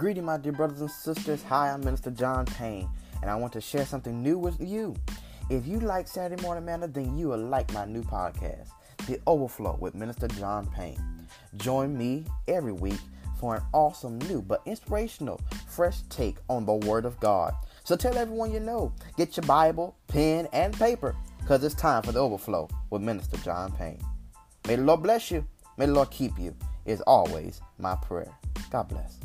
Greeting my dear brothers and sisters. Hi, I'm Minister John Payne, and I want to share something new with you. If you like Saturday Morning Manna, then you will like my new podcast, The Overflow with Minister John Payne. Join me every week for an awesome new but inspirational, fresh take on the Word of God. So tell everyone you know, get your Bible, pen, and paper, because it's time for the overflow with Minister John Payne. May the Lord bless you. May the Lord keep you, is always my prayer. God bless.